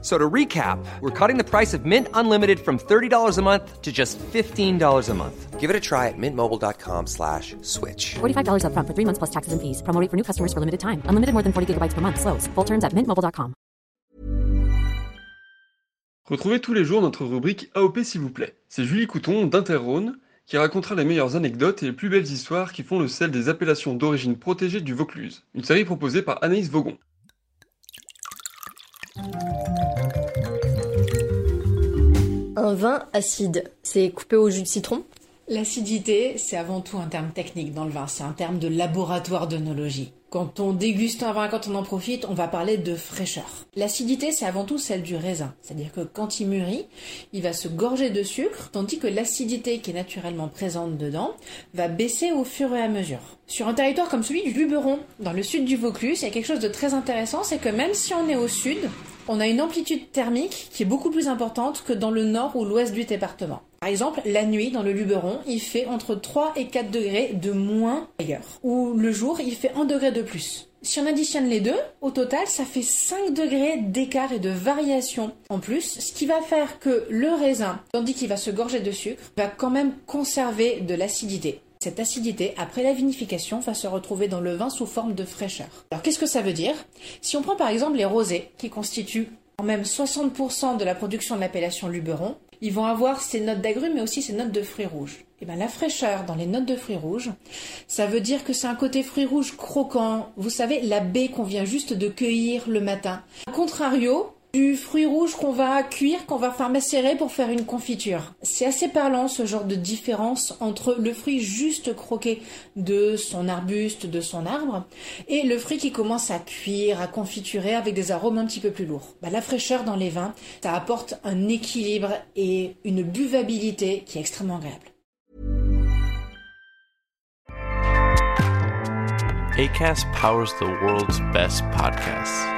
So to recap, we're cutting the price of Mint Unlimited from $30 a month to just $15 a month. Give it a try at mintmobile.com slash switch. $45 upfront for three months plus taxes and fees. Promo rate for new customers for limited time. Unlimited more than 40 gigabytes per month. Slows. Full terms at mintmobile.com. Retrouvez tous les jours notre rubrique AOP s'il vous plaît. C'est Julie Couton d'Interrhône qui racontera les meilleures anecdotes et les plus belles histoires qui font le sel des appellations d'origine protégée du Vaucluse. Une série proposée par Anaïs Vaugon. Un vin acide, c'est coupé au jus de citron? L'acidité, c'est avant tout un terme technique dans le vin, c'est un terme de laboratoire d'œnologie. Quand on déguste un vin, quand on en profite, on va parler de fraîcheur. L'acidité, c'est avant tout celle du raisin. C'est-à-dire que quand il mûrit, il va se gorger de sucre, tandis que l'acidité qui est naturellement présente dedans va baisser au fur et à mesure. Sur un territoire comme celui du Luberon, dans le sud du Vaucluse, il y a quelque chose de très intéressant, c'est que même si on est au sud, on a une amplitude thermique qui est beaucoup plus importante que dans le nord ou l'ouest du département. Par exemple, la nuit, dans le Luberon, il fait entre 3 et 4 degrés de moins ailleurs. Ou le jour, il fait 1 degré de plus. Si on additionne les deux, au total, ça fait 5 degrés d'écart et de variation en plus, ce qui va faire que le raisin, tandis qu'il va se gorger de sucre, va quand même conserver de l'acidité. Cette acidité, après la vinification, va se retrouver dans le vin sous forme de fraîcheur. Alors qu'est-ce que ça veut dire? Si on prend par exemple les rosés, qui constituent quand même 60% de la production de l'appellation Luberon, ils vont avoir ces notes d'agrumes mais aussi ces notes de fruits rouges. Et bien la fraîcheur dans les notes de fruits rouges, ça veut dire que c'est un côté fruits rouges croquant. Vous savez, la baie qu'on vient juste de cueillir le matin. A contrario, du fruit rouge qu'on va cuire, qu'on va faire macérer pour faire une confiture. C'est assez parlant ce genre de différence entre le fruit juste croqué de son arbuste, de son arbre, et le fruit qui commence à cuire, à confiturer avec des arômes un petit peu plus lourds. Bah, la fraîcheur dans les vins, ça apporte un équilibre et une buvabilité qui est extrêmement agréable. ACAST powers the world's best podcasts.